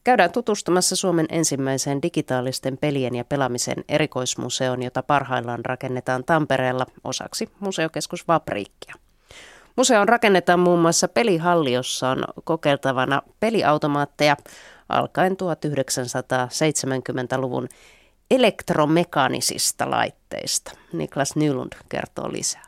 käydään tutustumassa Suomen ensimmäiseen digitaalisten pelien ja pelaamisen erikoismuseon, jota parhaillaan rakennetaan Tampereella osaksi museokeskus Vapriikkia. Museon rakennetaan muun muassa pelihalli, jossa on kokeiltavana peliautomaatteja alkaen 1970-luvun elektromekaanisista laitteista. Niklas Nylund kertoo lisää.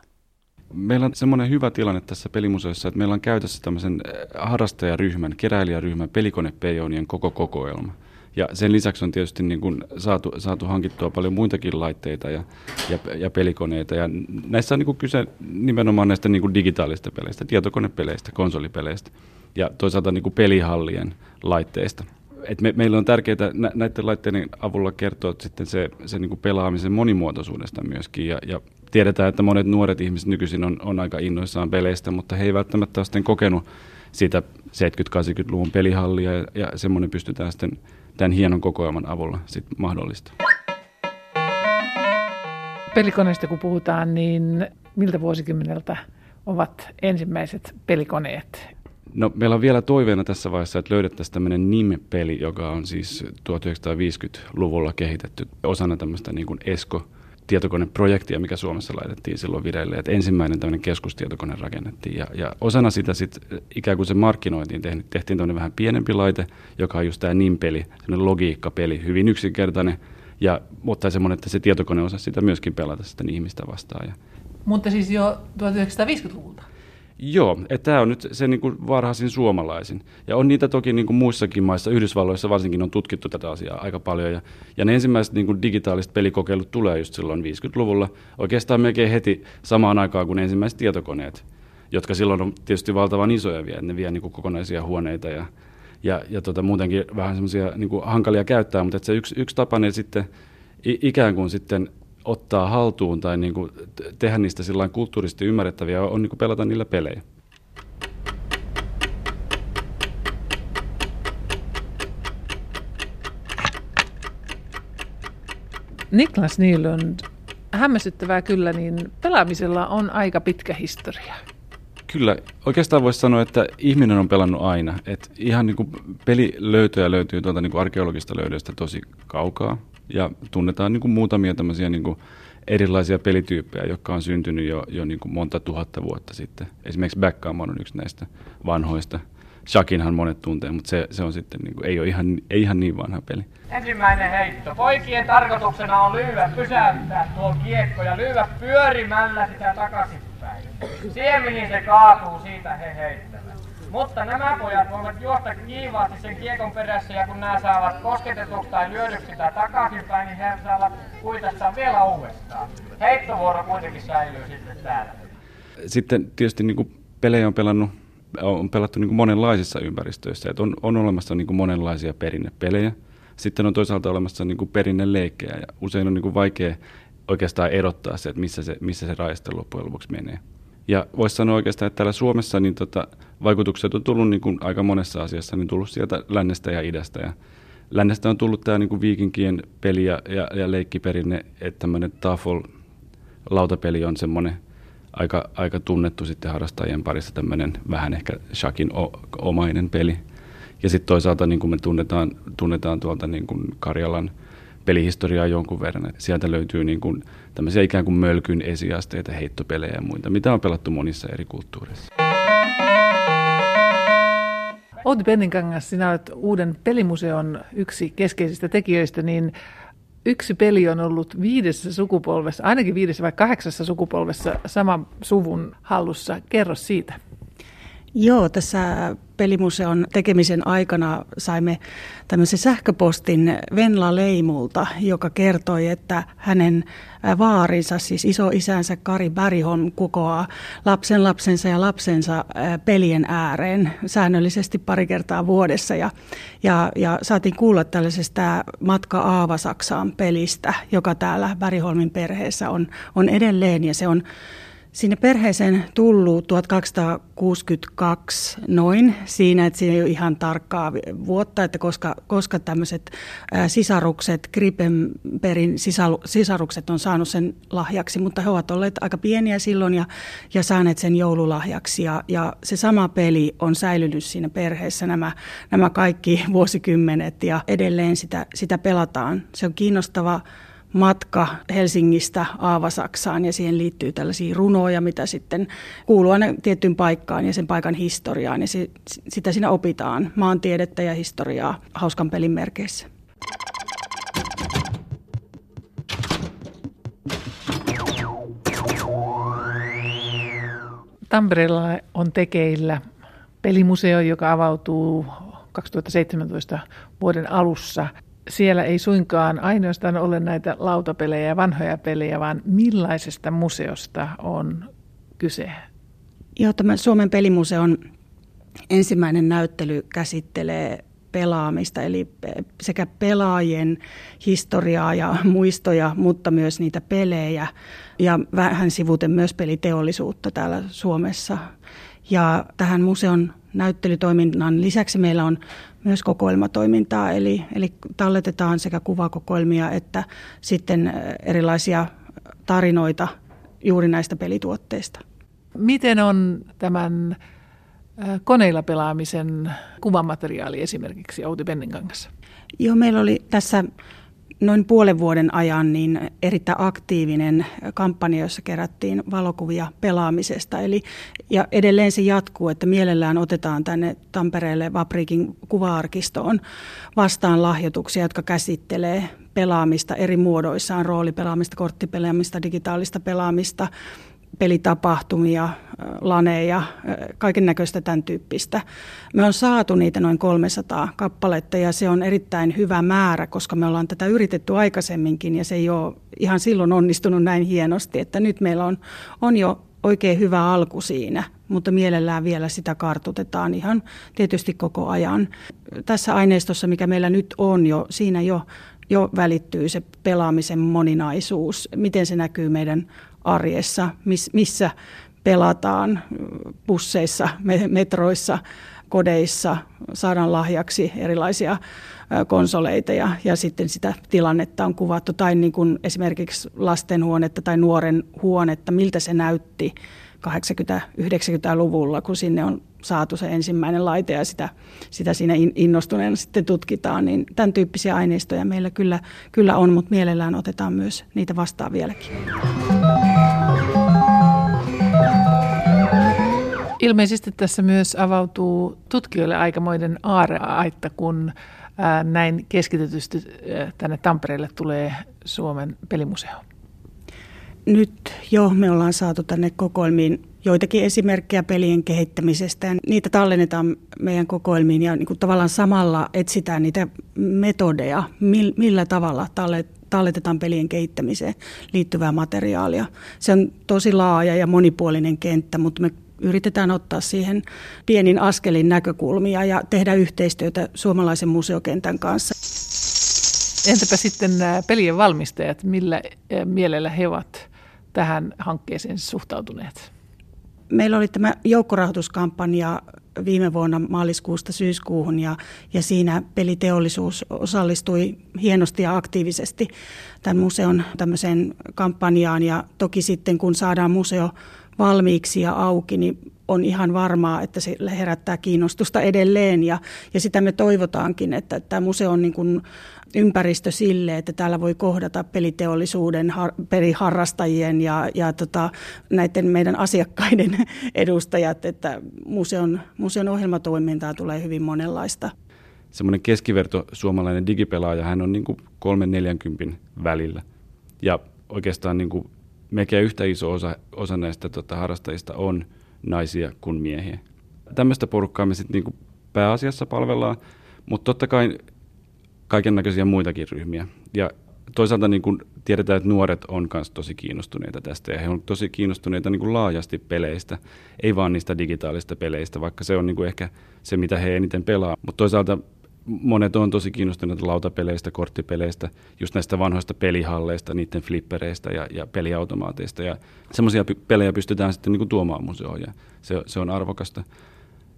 Meillä on semmoinen hyvä tilanne tässä pelimuseossa, että meillä on käytössä tämmöisen eh, harrastajaryhmän, keräilijäryhmän pelikonepejonien koko kokoelma. Ja sen lisäksi on tietysti niin kuin saatu, saatu hankittua paljon muitakin laitteita ja, ja, ja pelikoneita. Ja näissä on niin kuin kyse nimenomaan näistä niin kuin digitaalisista peleistä, tietokonepeleistä, konsolipeleistä ja toisaalta niin kuin pelihallien laitteista. Et me, meillä on tärkeää nä, näiden laitteiden avulla kertoa sitten se, se niin kuin pelaamisen monimuotoisuudesta myöskin. Ja, ja tiedetään, että monet nuoret ihmiset nykyisin on, on aika innoissaan peleistä, mutta he eivät välttämättä ole sitten kokenut sitä 70-80-luvun pelihallia ja, ja semmoinen pystytään sitten tämän hienon kokoelman avulla sit mahdollista. Pelikoneista kun puhutaan, niin miltä vuosikymmeneltä ovat ensimmäiset pelikoneet? No, meillä on vielä toiveena tässä vaiheessa, että löydettäisiin tämmöinen NIM-peli, joka on siis 1950-luvulla kehitetty osana tämmöistä niin kuin ESCO tietokoneprojektia, mikä Suomessa laitettiin silloin vireille. Että ensimmäinen tämmöinen keskustietokone rakennettiin ja, ja osana sitä sitten ikään kuin se markkinointiin tehtiin, tehtiin tämmöinen vähän pienempi laite, joka on just tämä NIM-peli, semmoinen logiikkapeli, hyvin yksinkertainen, ja, mutta semmoinen, että se tietokone osasi sitä myöskin pelata sitten ihmistä vastaan. Ja. Mutta siis jo 1950-luvulta? Joo, että tämä on nyt se niin kuin varhaisin suomalaisin. Ja on niitä toki niin kuin muissakin maissa, Yhdysvalloissa varsinkin on tutkittu tätä asiaa aika paljon. Ja, ja ne ensimmäiset niin kuin digitaaliset pelikokeilut tulee just silloin 50-luvulla, oikeastaan melkein heti samaan aikaan kuin ensimmäiset tietokoneet, jotka silloin on tietysti valtavan isoja vielä, ne vie niin kuin kokonaisia huoneita ja, ja, ja tota, muutenkin vähän semmoisia niin hankalia käyttää, mutta että se yksi, yksi tapa ne sitten ikään kuin sitten ottaa haltuun tai niin kuin tehdä niistä sillä kulttuurisesti ymmärrettäviä on niin kuin pelata niillä pelejä. Niklas Nylund, hämmästyttävää kyllä, niin pelaamisella on aika pitkä historia. Kyllä, oikeastaan voisi sanoa, että ihminen on pelannut aina. Et ihan niin kuin pelilöytöjä löytyy tuolta niin kuin arkeologista löydöistä tosi kaukaa ja tunnetaan niin kuin muutamia tämmöisiä niin kuin erilaisia pelityyppejä, jotka on syntynyt jo, jo niin kuin monta tuhatta vuotta sitten. Esimerkiksi Backgammon on yksi näistä vanhoista. Shakinhan monet tuntee, mutta se, se on sitten, niin kuin, ei ole ihan, ei ihan niin vanha peli. Ensimmäinen heitto. Poikien tarkoituksena on lyödä, pysäyttää tuo kiekko ja lyödä pyörimällä sitä takaisinpäin. Siihen mihin se kaatuu, siitä he heittävät. Mutta nämä pojat voivat juosta kiivaasti sen kiekon perässä ja kun nämä saavat kosketetuksi tai lyödyksi sitä takaisinpäin, niin he saavat kuitasta vielä uudestaan. Heittovuoro kuitenkin säilyy sitten täällä. Sitten tietysti niin kuin pelejä on pelannut on pelattu niin kuin monenlaisissa ympäristöissä. Et on, on olemassa niin kuin monenlaisia perinnepelejä. Sitten on toisaalta olemassa niin kuin perinneleikkejä ja usein on niin kuin vaikea oikeastaan erottaa se, että missä se, missä se raiste loppujen lopuksi menee. Ja voisi sanoa oikeastaan, että täällä Suomessa niin tota, vaikutukset on tullut niin kuin aika monessa asiassa, niin tullut sieltä lännestä ja idästä. Ja lännestä on tullut tämä niin kuin viikinkien peli ja, ja, ja leikkiperinne, että tämmöinen Tafel lautapeli on semmoinen aika, aika tunnettu sitten harrastajien parissa tämmöinen vähän ehkä shakin omainen peli. Ja sitten toisaalta niin kuin me tunnetaan, tunnetaan tuolta niin kuin Karjalan pelihistoriaa jonkun verran. Sieltä löytyy niin kuin tämmöisiä ikään kuin mölkyn esiasteita, heittopelejä ja muita, mitä on pelattu monissa eri kulttuureissa. Outi Penninkangas, sinä olet uuden pelimuseon yksi keskeisistä tekijöistä, niin yksi peli on ollut viidessä sukupolvessa, ainakin viidessä vai kahdeksassa sukupolvessa saman suvun hallussa. Kerro siitä. Joo, tässä pelimuseon tekemisen aikana saimme tämmöisen sähköpostin Venla Leimulta, joka kertoi, että hänen vaarinsa, siis isoisänsä Kari Bäriholm kokoaa lapsen lapsensa ja lapsensa pelien ääreen säännöllisesti pari kertaa vuodessa. Ja, ja, ja saatiin kuulla tällaisesta Matka Aavasaksaan pelistä, joka täällä Bäriholmin perheessä on, on edelleen ja se on Sinne perheeseen tullut 1262 noin siinä, että siinä ei ole ihan tarkkaa vuotta, että koska, koska tämmöiset sisarukset, Gripenperin sisarukset on saanut sen lahjaksi, mutta he ovat olleet aika pieniä silloin ja, ja saaneet sen joululahjaksi. Ja, ja se sama peli on säilynyt siinä perheessä nämä, nämä kaikki vuosikymmenet ja edelleen sitä, sitä pelataan. Se on kiinnostava matka Helsingistä Aavasaksaan ja siihen liittyy tällaisia runoja, mitä sitten kuuluu aina tiettyyn paikkaan ja sen paikan historiaan ja se, sitä siinä opitaan, maantiedettä ja historiaa hauskan pelin merkeissä. Tampereella on tekeillä pelimuseo, joka avautuu 2017 vuoden alussa siellä ei suinkaan ainoastaan ole näitä lautapelejä ja vanhoja pelejä, vaan millaisesta museosta on kyse? Joo, tämä Suomen pelimuseon ensimmäinen näyttely käsittelee pelaamista, eli sekä pelaajien historiaa ja muistoja, mutta myös niitä pelejä ja vähän sivuten myös peliteollisuutta täällä Suomessa. Ja tähän museon näyttelytoiminnan lisäksi meillä on myös kokoelmatoimintaa, eli, eli talletetaan sekä kuvakokoelmia että sitten erilaisia tarinoita juuri näistä pelituotteista. Miten on tämän koneilla pelaamisen kuvamateriaali esimerkiksi Outi Penninkangas? Joo, meillä oli tässä noin puolen vuoden ajan niin erittäin aktiivinen kampanja, jossa kerättiin valokuvia pelaamisesta. Eli, ja edelleen se jatkuu, että mielellään otetaan tänne Tampereelle Vaprikin kuva-arkistoon vastaan lahjoituksia, jotka käsittelee pelaamista eri muodoissaan, roolipelaamista, korttipelaamista, digitaalista pelaamista, pelitapahtumia, laneja, kaiken näköistä tämän tyyppistä. Me on saatu niitä noin 300 kappaletta ja se on erittäin hyvä määrä, koska me ollaan tätä yritetty aikaisemminkin ja se ei ole ihan silloin onnistunut näin hienosti, että nyt meillä on, on jo oikein hyvä alku siinä, mutta mielellään vielä sitä kartutetaan ihan tietysti koko ajan. Tässä aineistossa, mikä meillä nyt on jo, siinä jo, jo välittyy se pelaamisen moninaisuus, miten se näkyy meidän arjessa, missä pelataan busseissa, metroissa, kodeissa, saadaan lahjaksi erilaisia konsoleita ja, ja sitten sitä tilannetta on kuvattu. Tai niin kuin esimerkiksi lastenhuonetta tai nuoren huonetta, miltä se näytti 80-90-luvulla, kun sinne on saatu se ensimmäinen laite ja sitä, sitä siinä innostuneena sitten tutkitaan. Niin tämän tyyppisiä aineistoja meillä kyllä, kyllä on, mutta mielellään otetaan myös niitä vastaan vieläkin. Ilmeisesti tässä myös avautuu tutkijoille aikamoinen aareaitta, kun näin keskitetysti tänne Tampereelle tulee Suomen pelimuseo. Nyt jo me ollaan saatu tänne kokoelmiin joitakin esimerkkejä pelien kehittämisestä. Niitä tallennetaan meidän kokoelmiin ja niin kuin tavallaan samalla etsitään niitä metodeja, millä tavalla talletetaan pelien kehittämiseen liittyvää materiaalia. Se on tosi laaja ja monipuolinen kenttä, mutta me yritetään ottaa siihen pienin askelin näkökulmia ja tehdä yhteistyötä suomalaisen museokentän kanssa. Entäpä sitten nämä pelien valmistajat, millä mielellä he ovat tähän hankkeeseen suhtautuneet? Meillä oli tämä joukkorahoituskampanja viime vuonna maaliskuusta syyskuuhun ja, ja siinä peliteollisuus osallistui hienosti ja aktiivisesti tämän museon tämmöiseen kampanjaan. Ja toki sitten kun saadaan museo valmiiksi ja auki, niin on ihan varmaa, että se herättää kiinnostusta edelleen. Ja, ja sitä me toivotaankin, että tämä museo on niin kuin ympäristö sille, että täällä voi kohdata peliteollisuuden, har, peliharrastajien ja, ja tota, näiden meidän asiakkaiden edustajat, että museon, museon ohjelmatoimintaa tulee hyvin monenlaista. Semmoinen keskiverto suomalainen digipelaaja, hän on niin kuin 3-40 välillä. Ja oikeastaan niin kuin melkein yhtä iso osa, osa näistä tota, harrastajista on naisia kuin miehiä. Tämmöistä porukkaa me sitten niin pääasiassa palvellaan, mutta totta kai kaiken näköisiä muitakin ryhmiä. Ja toisaalta niin kuin tiedetään, että nuoret on myös tosi kiinnostuneita tästä ja he on tosi kiinnostuneita niin kuin laajasti peleistä, ei vaan niistä digitaalista peleistä, vaikka se on niin kuin ehkä se, mitä he eniten pelaa. Mutta toisaalta monet on tosi kiinnostuneita lautapeleistä, korttipeleistä, just näistä vanhoista pelihalleista, niiden flippereistä ja, ja peliautomaateista. Ja semmoisia pelejä pystytään sitten niin kuin tuomaan museoon ja se, se on arvokasta.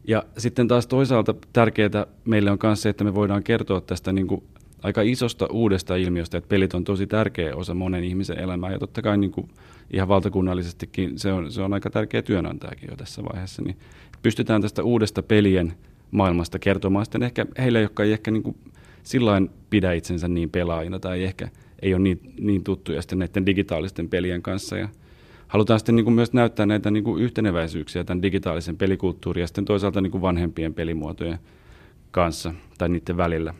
Ja sitten taas toisaalta tärkeää meille on myös se, että me voidaan kertoa tästä niin kuin aika isosta uudesta ilmiöstä, että pelit on tosi tärkeä osa monen ihmisen elämää ja totta kai niin kuin ihan valtakunnallisestikin se on, se on aika tärkeä työnantajakin jo tässä vaiheessa. Niin pystytään tästä uudesta pelien maailmasta kertomaan sitten ehkä heille, jotka ei ehkä niin kuin sillain pidä itsensä niin pelaajina tai ehkä ei ole niin, niin tuttuja sitten näiden digitaalisten pelien kanssa ja halutaan sitten niin kuin myös näyttää näitä niin kuin yhteneväisyyksiä tämän digitaalisen pelikulttuurin ja sitten toisaalta niin kuin vanhempien pelimuotojen kanssa tai niiden välillä.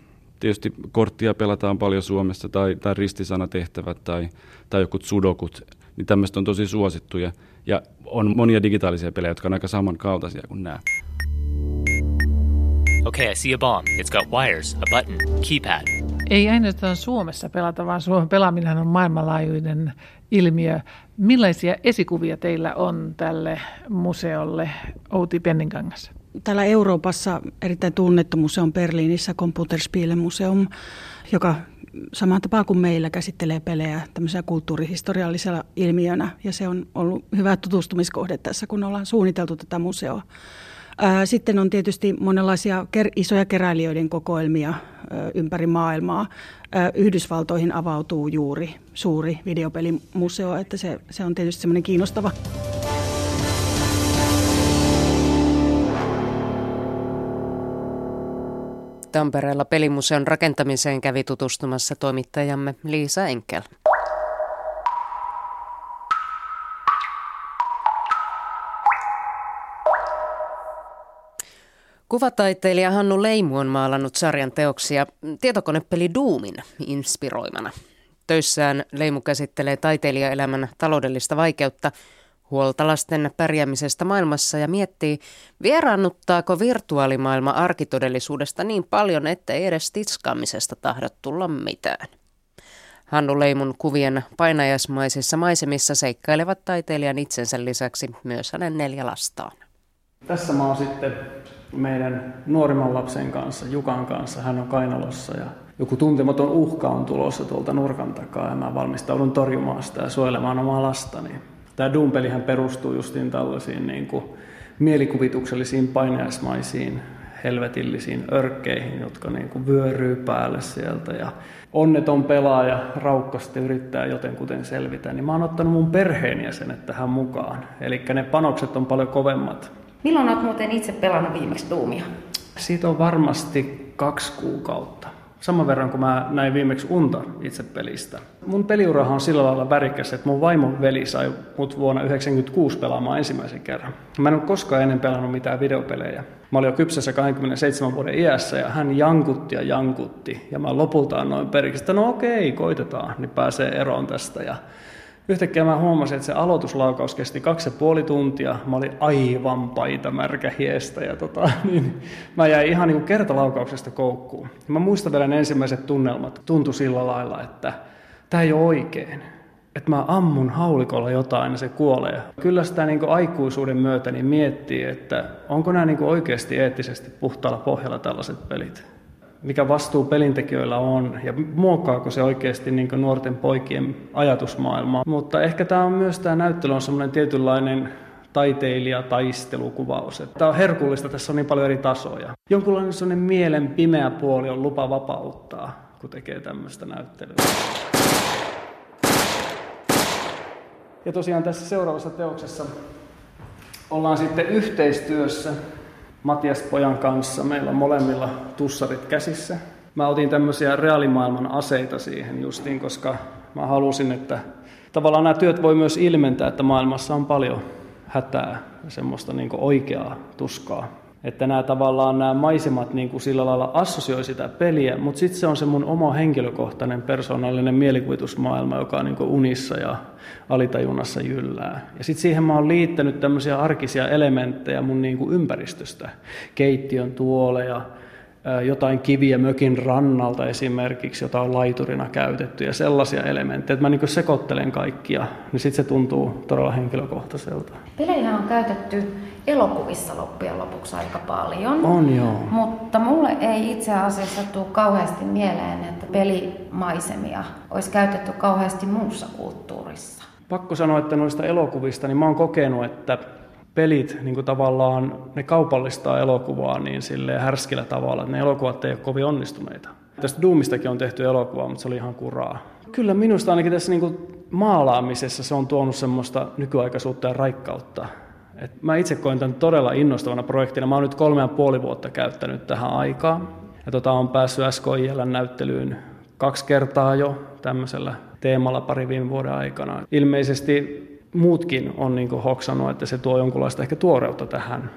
Tietysti korttia pelataan paljon Suomessa tai, tai ristisanatehtävät tai, tai jokut sudokut, niin tämmöistä on tosi suosittuja. Ja on monia digitaalisia pelejä, jotka on aika samankaltaisia kuin nämä. Okay, I see a bomb. It's got wires, a button, keypad. Ei ainoastaan Suomessa pelata, vaan Suomen pelaaminen on maailmanlaajuinen ilmiö. Millaisia esikuvia teillä on tälle museolle, Outi Penninkangas? Täällä Euroopassa erittäin tunnettu museo on Berliinissä Computerspiele-museum, joka samaan tapaan kuin meillä käsittelee pelejä tämmöisenä kulttuurihistoriallisella ilmiönä. Ja se on ollut hyvä tutustumiskohde tässä, kun ollaan suunniteltu tätä museoa. Sitten on tietysti monenlaisia isoja keräilijöiden kokoelmia ympäri maailmaa. Yhdysvaltoihin avautuu juuri suuri videopelimuseo, että se, se on tietysti semmoinen kiinnostava. Tampereella pelimuseon rakentamiseen kävi tutustumassa toimittajamme Liisa Enkel. Kuvataiteilija Hannu Leimu on maalannut sarjan teoksia tietokonepeli Doomin inspiroimana. Töissään Leimu käsittelee taiteilijaelämän taloudellista vaikeutta, huolta lasten pärjäämisestä maailmassa ja miettii, vieraannuttaako virtuaalimaailma arkitodellisuudesta niin paljon, että ei edes titskaamisesta tahdo tulla mitään. Hannu Leimun kuvien painajasmaisissa maisemissa seikkailevat taiteilijan itsensä lisäksi myös hänen neljä lastaan. Tässä mä oon sitten meidän nuorimman lapsen kanssa, Jukan kanssa. Hän on kainalossa ja joku tuntematon uhka on tulossa tuolta nurkan takaa ja mä valmistaudun torjumaan sitä ja suojelemaan omaa lastani. Tämä Doom-pelihän perustuu justiin tällaisiin niin kuin mielikuvituksellisiin painajaismaisiin helvetillisiin örkkeihin, jotka niin kuin vyöryy päälle sieltä ja onneton pelaaja raukkasti yrittää jotenkuten selvitä, niin mä oon ottanut mun perheenjäsenet tähän mukaan. Eli ne panokset on paljon kovemmat. Milloin olet muuten itse pelannut viimeksi Doomia? Siitä on varmasti kaksi kuukautta. Saman verran kuin mä näin viimeksi unta itse pelistä. Mun peliurahan on sillä lailla värikäs, että mun vaimon veli sai mut vuonna 1996 pelaamaan ensimmäisen kerran. Mä en ole koskaan ennen pelannut mitään videopelejä. Mä olin jo kypsässä 27 vuoden iässä ja hän jankutti ja jankutti. Ja mä lopulta noin periksi, että no okei, koitetaan, niin pääsee eroon tästä. Ja Yhtäkkiä mä huomasin, että se aloituslaukaus kesti kaksi ja puoli tuntia. Mä olin aivan paita märkä hiestä ja tota, niin mä jäin ihan niin kuin kertalaukauksesta koukkuun. Ja mä muistan vielä ensimmäiset tunnelmat. Tuntui sillä lailla, että tämä ei ole oikein. Että mä ammun haulikolla jotain ja se kuolee. Kyllä sitä niin kuin aikuisuuden myötä niin miettii, että onko nämä niin kuin oikeasti eettisesti puhtaalla pohjalla tällaiset pelit mikä vastuu pelintekijöillä on ja muokkaako se oikeasti niin nuorten poikien ajatusmaailmaa. Mutta ehkä tämä on myös tämä näyttely on semmoinen tietynlainen taiteilija-taistelukuvaus. Tämä on herkullista, tässä on niin paljon eri tasoja. Jonkunlainen sellainen mielen pimeä puoli on lupa vapauttaa, kun tekee tämmöistä näyttelyä. Ja tosiaan tässä seuraavassa teoksessa ollaan sitten yhteistyössä Matias Pojan kanssa. Meillä on molemmilla tussarit käsissä. Mä otin tämmöisiä reaalimaailman aseita siihen justiin, koska mä halusin, että tavallaan nämä työt voi myös ilmentää, että maailmassa on paljon hätää ja semmoista niin oikeaa tuskaa että nämä tavallaan nämä maisemat niin kuin sillä lailla assosioi sitä peliä, mutta sitten se on se mun oma henkilökohtainen persoonallinen mielikuvitusmaailma, joka on niin kuin unissa ja alitajunnassa jyllää. Ja sitten siihen mä oon liittänyt tämmöisiä arkisia elementtejä mun niin kuin ympäristöstä, keittiön tuoleja, jotain kiviä mökin rannalta esimerkiksi, jota on laiturina käytetty ja sellaisia elementtejä, että mä niin sekoittelen kaikkia, niin sitten se tuntuu todella henkilökohtaiselta. Pelejä on käytetty elokuvissa loppujen lopuksi aika paljon. On joo. Mutta mulle ei itse asiassa tule kauheasti mieleen, että pelimaisemia olisi käytetty kauheasti muussa kulttuurissa. Pakko sanoa, että noista elokuvista, niin mä oon kokenut, että pelit niin kuin tavallaan, ne kaupallistaa elokuvaa niin silleen härskillä tavalla, että ne elokuvat ei ole kovin onnistuneita. Tästä Doomistakin on tehty elokuva, mutta se oli ihan kuraa. Kyllä minusta ainakin tässä niin kuin maalaamisessa se on tuonut semmoista nykyaikaisuutta ja raikkautta. Et mä itse koen tämän todella innostavana projektina. Mä oon nyt kolme ja puoli vuotta käyttänyt tähän aikaa. Ja tota, on päässyt SKIL-näyttelyyn kaksi kertaa jo tämmöisellä teemalla pari viime vuoden aikana. Ilmeisesti muutkin on niin hoksannut, että se tuo jonkunlaista ehkä tuoreutta tähän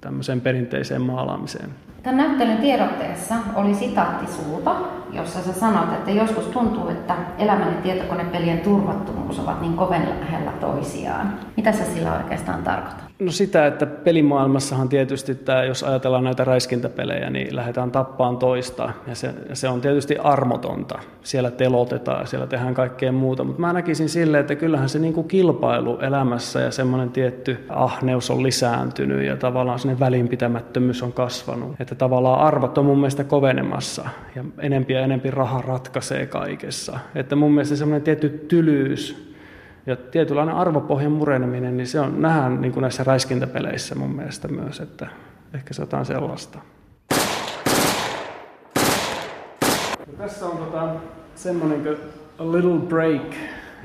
tämmöiseen perinteiseen maalaamiseen. Tämän näyttelyn tiedotteessa oli sitaatti sulta, jossa sä sanot, että joskus tuntuu, että elämän ja tietokonepelien turvattomuus ovat niin koven lähellä toisiaan. Mitä sä sillä oikeastaan tarkoitat? No sitä, että pelimaailmassahan tietysti tämä, jos ajatellaan näitä räiskintäpelejä, niin lähdetään tappaan toista. Ja se, se on tietysti armotonta. Siellä telotetaan siellä tehdään kaikkea muuta. Mutta mä näkisin silleen, että kyllähän se niinku kilpailu elämässä ja semmoinen tietty ahneus on lisääntynyt ja tavallaan sinne välinpitämättömyys on kasvanut. Että tavallaan arvot on mun mielestä kovenemassa ja enempi ja enempi raha ratkaisee kaikessa. Että mun mielestä semmoinen tietty tylyys ja tietynlainen arvopohjan mureneminen, niin se on nähdään niin kuin näissä räiskintäpeleissä mun mielestä myös, että ehkä se jotain sellaista. Ja tässä on tota, semmoinen kuin a little break,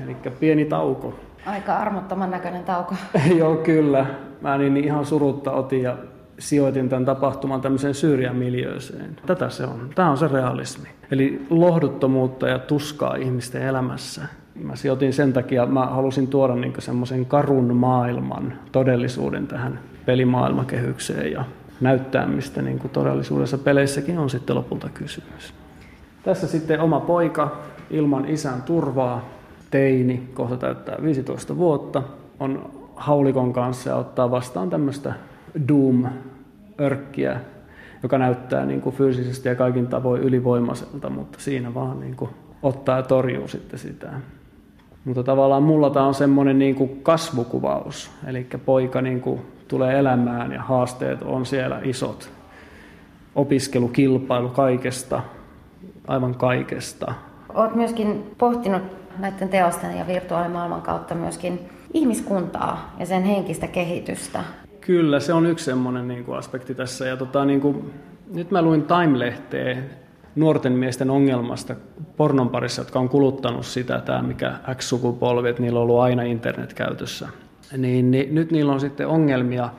eli pieni tauko. Aika armottoman näköinen tauko. Joo, kyllä. Mä niin ihan surutta otin ja sijoitin tämän tapahtuman tämmöiseen syrjän miljööseen. Tätä se on. Tämä on se realismi. Eli lohduttomuutta ja tuskaa ihmisten elämässä mä sijoitin sen takia, mä halusin tuoda niin semmoisen karun maailman todellisuuden tähän pelimaailmakehykseen ja näyttää, mistä niin kuin todellisuudessa peleissäkin on sitten lopulta kysymys. Tässä sitten oma poika ilman isän turvaa, teini, kohta täyttää 15 vuotta, on haulikon kanssa ja ottaa vastaan tämmöistä Doom-örkkiä, joka näyttää niin kuin fyysisesti ja kaikin tavoin ylivoimaiselta, mutta siinä vaan niin kuin ottaa ja torjuu sitten sitä. Mutta tavallaan mulla tämä on semmoinen niin kuin kasvukuvaus, eli poika niin kuin tulee elämään ja haasteet on siellä isot. Opiskelu, kilpailu kaikesta, aivan kaikesta. Olet myöskin pohtinut näiden teosten ja virtuaalimaailman kautta myöskin ihmiskuntaa ja sen henkistä kehitystä. Kyllä, se on yksi semmoinen niin kuin aspekti tässä. Ja tota, niin kuin, nyt mä luin Time-lehteä nuorten miesten ongelmasta pornon parissa, jotka on kuluttanut sitä, tämä mikä X-sukupolvi, että niillä on ollut aina internet käytössä. Niin, niin nyt niillä on sitten ongelmia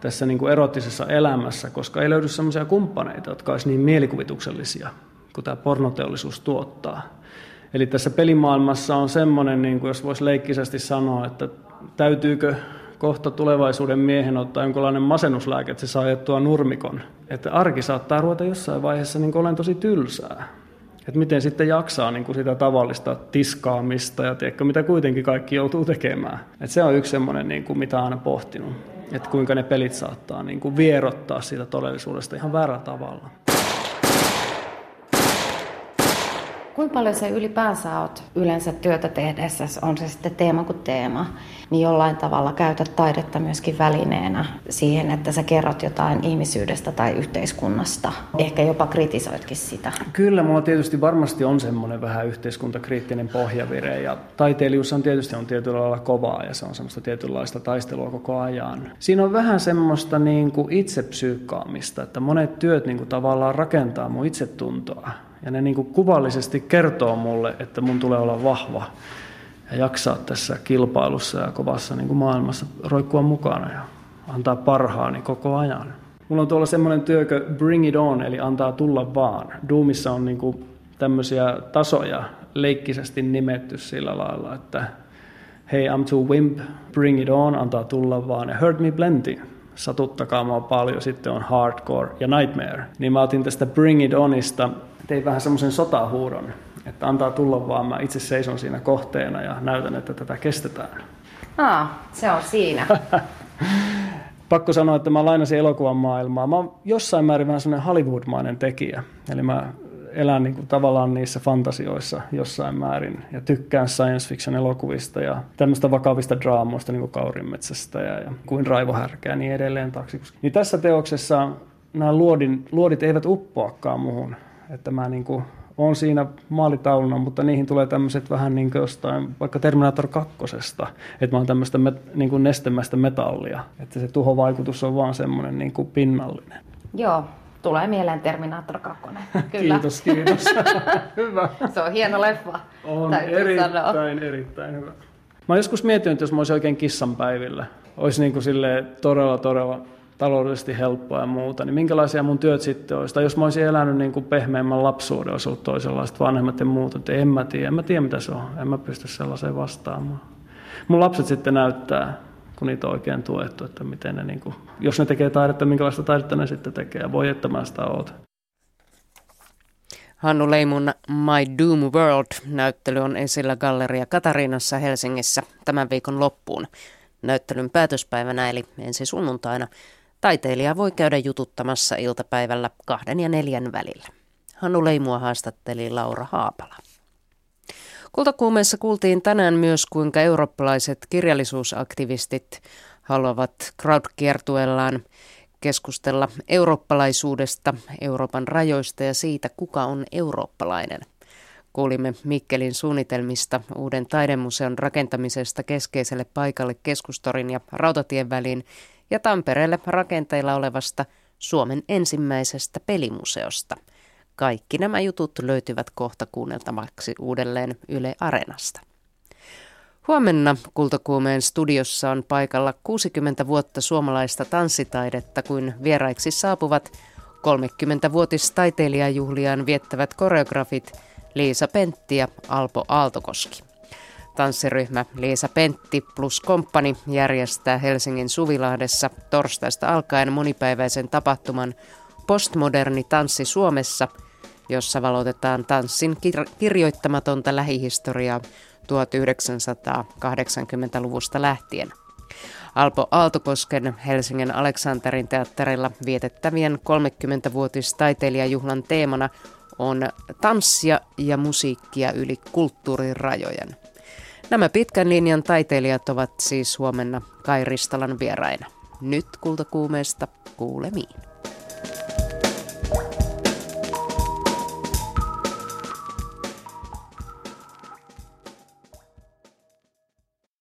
tässä niin kuin erottisessa elämässä, koska ei löydy sellaisia kumppaneita, jotka olisi niin mielikuvituksellisia kuin tämä pornoteollisuus tuottaa. Eli tässä pelimaailmassa on semmoinen, niin kuin jos voisi leikkisesti sanoa, että täytyykö kohta tulevaisuuden miehen ottaa jonkinlainen masennuslääke, että se saa ajettua nurmikon. Että arki saattaa ruveta jossain vaiheessa niin olen tosi tylsää. Että miten sitten jaksaa niin kuin sitä tavallista tiskaamista ja tiedätkö, mitä kuitenkin kaikki joutuu tekemään. Että se on yksi semmoinen, niin kuin, mitä aina pohtinut. Että kuinka ne pelit saattaa niin kuin vierottaa siitä todellisuudesta ihan väärällä tavalla. Kuinka paljon se ylipäänsä olet yleensä työtä tehdessä, on se sitten teema kuin teema, niin jollain tavalla käytät taidetta myöskin välineenä siihen, että sä kerrot jotain ihmisyydestä tai yhteiskunnasta. Ehkä jopa kritisoitkin sitä. Kyllä, mulla tietysti varmasti on semmoinen vähän yhteiskuntakriittinen pohjavire ja taiteilijuus on tietysti on tietyllä lailla kovaa ja se on semmoista tietynlaista taistelua koko ajan. Siinä on vähän semmoista niin kuin itsepsyykkaamista, että monet työt niin kuin tavallaan rakentaa mun itsetuntoa ja ne niin kuin kuvallisesti kertoo mulle, että mun tulee olla vahva ja jaksaa tässä kilpailussa ja kovassa niin kuin maailmassa roikkua mukana ja antaa parhaani koko ajan. Mulla on tuolla semmoinen työkö Bring It On, eli antaa tulla vaan. Doomissa on niin kuin tämmöisiä tasoja leikkisesti nimetty sillä lailla, että Hey, I'm too wimp, bring it on, antaa tulla vaan, ja hurt me plenty, satuttakaa mua paljon, sitten on hardcore ja nightmare. Niin mä otin tästä bring it onista, tein vähän semmoisen sotahuudon, että antaa tulla vaan, mä itse seison siinä kohteena ja näytän, että tätä kestetään. Aa, se on siinä. Pakko sanoa, että mä lainasin elokuvan maailmaa. Mä oon jossain määrin vähän semmoinen Hollywood-mainen tekijä. Eli mä elän niin kuin tavallaan niissä fantasioissa jossain määrin ja tykkään science fiction elokuvista ja tämmöistä vakavista draamoista niin kuin Kaurinmetsästä ja, ja kuin Raivohärkä ja niin edelleen taksikuski. Niin tässä teoksessa nämä luodin, luodit eivät uppoakaan muhun, että mä niin kuin on siinä maalitauluna, mutta niihin tulee tämmöiset vähän niin kuin jostain, vaikka Terminator 2, että mä oon tämmöistä met, niin kuin nestemäistä metallia, että se tuhovaikutus on vaan semmoinen niin kuin pinnallinen. Joo, Tulee mieleen Terminator 2. Kyllä. Kiitos, kiitos. hyvä. Se on hieno leffa. On erittäin, sanoa. erittäin hyvä. Mä joskus miettinyt, että jos mä olisin oikein kissanpäivillä, olisi niin kuin todella, todella taloudellisesti helppoa ja muuta, niin minkälaisia mun työt sitten olisi? Tai jos mä olisin elänyt niin kuin pehmeämmän lapsuuden, olisi ollut toisenlaiset vanhemmat ja muuta, että en mä tiedä, en mä tiedä mitä se on, en mä pysty sellaiseen vastaamaan. Mun lapset sitten näyttää kun niitä on oikein tuettu, että miten ne, niin kuin, jos ne tekee taidetta, minkälaista taidetta ne sitten tekee, ja voi että mä sitä oot. Hannu Leimun My Doom World-näyttely on esillä Galleria Katariinassa Helsingissä tämän viikon loppuun. Näyttelyn päätöspäivänä eli ensi sunnuntaina taiteilija voi käydä jututtamassa iltapäivällä kahden ja neljän välillä. Hannu Leimua haastatteli Laura Haapala. Kultakuumeessa kuultiin tänään myös, kuinka eurooppalaiset kirjallisuusaktivistit haluavat crowd-kiertuellaan keskustella eurooppalaisuudesta, Euroopan rajoista ja siitä, kuka on eurooppalainen. Kuulimme Mikkelin suunnitelmista uuden taidemuseon rakentamisesta keskeiselle paikalle keskustorin ja rautatien väliin ja Tampereelle rakenteilla olevasta Suomen ensimmäisestä pelimuseosta – kaikki nämä jutut löytyvät kohta kuunneltavaksi uudelleen Yle Areenasta. Huomenna Kultakuumeen studiossa on paikalla 60 vuotta suomalaista tanssitaidetta, kuin vieraiksi saapuvat 30-vuotis taiteilijajuhliaan viettävät koreografit Liisa Pentti ja Alpo Aaltokoski. Tanssiryhmä Liisa Pentti plus Komppani järjestää Helsingin Suvilahdessa torstaista alkaen monipäiväisen tapahtuman Postmoderni tanssi Suomessa – jossa valotetaan tanssin kir- kirjoittamatonta lähihistoriaa 1980-luvusta lähtien. Alpo Aaltokosken Helsingin Aleksanterin teatterilla vietettävien 30-vuotis taiteilijajuhlan teemana on tanssia ja musiikkia yli kulttuurirajojen. Nämä pitkän linjan taiteilijat ovat siis huomenna Kai Ristolan vieraina. Nyt kultakuumeesta kuulemiin.